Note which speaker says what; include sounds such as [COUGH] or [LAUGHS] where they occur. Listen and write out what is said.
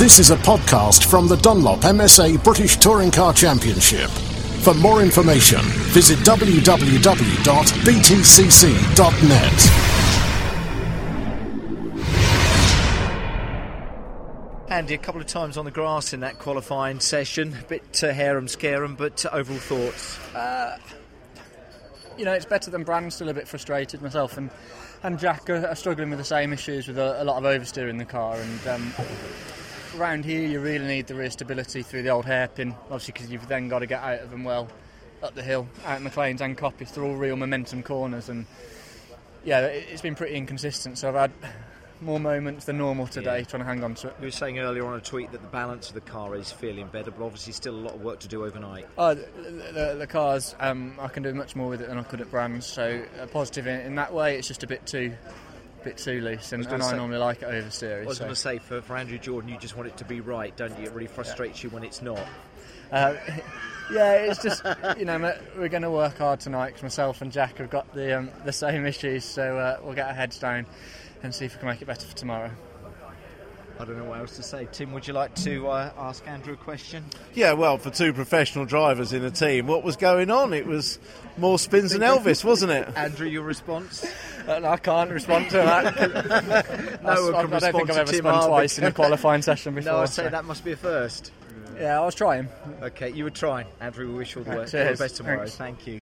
Speaker 1: This is a podcast from the Dunlop MSA British Touring Car Championship. For more information, visit www.btcc.net.
Speaker 2: Andy, a couple of times on the grass in that qualifying session, a bit uh, harum scarum, but uh, overall thoughts?
Speaker 3: Uh, you know, it's better than Brand. Still a bit frustrated myself, and and Jack are, are struggling with the same issues with a, a lot of oversteer in the car. And um, around here, you really need the rear stability through the old hairpin, obviously, because you've then got to get out of them well up the hill, out McLean's and Coppice. They're all real momentum corners, and yeah, it's been pretty inconsistent. So I've had more moments than normal today, yeah. trying to hang on to it.
Speaker 2: You were saying earlier on a tweet that the balance of the car is feeling better, but obviously still a lot of work to do overnight.
Speaker 3: Oh, the, the, the cars, um, I can do much more with it than I could at Brands, so uh, positive in, in, that way. It's just a bit too. Bit too loose, and I, and I normally like it oversteery.
Speaker 2: I was so. going to say, for, for Andrew Jordan, you just want it to be right, don't you? It really frustrates yeah. you when it's not.
Speaker 3: Uh, [LAUGHS] yeah, it's just you know we're going to work hard tonight because myself and Jack have got the um, the same issues, so uh, we'll get our heads down and see if we can make it better for tomorrow.
Speaker 2: I don't know what else to say. Tim, would you like to uh, ask Andrew a question?
Speaker 4: Yeah, well, for two professional drivers in a team, what was going on? It was more spins than Elvis, wasn't it?
Speaker 2: Andrew, your response?
Speaker 3: Uh, I can't respond to that. [LAUGHS]
Speaker 2: no I, I, I don't think I've ever
Speaker 3: Tim spun twice in a qualifying session [LAUGHS] before.
Speaker 2: No, I'd say so. that must be a first.
Speaker 3: Yeah, I was trying.
Speaker 2: Okay, you were trying. Andrew, we wish you all the, all the best tomorrow. Thanks. Thank you.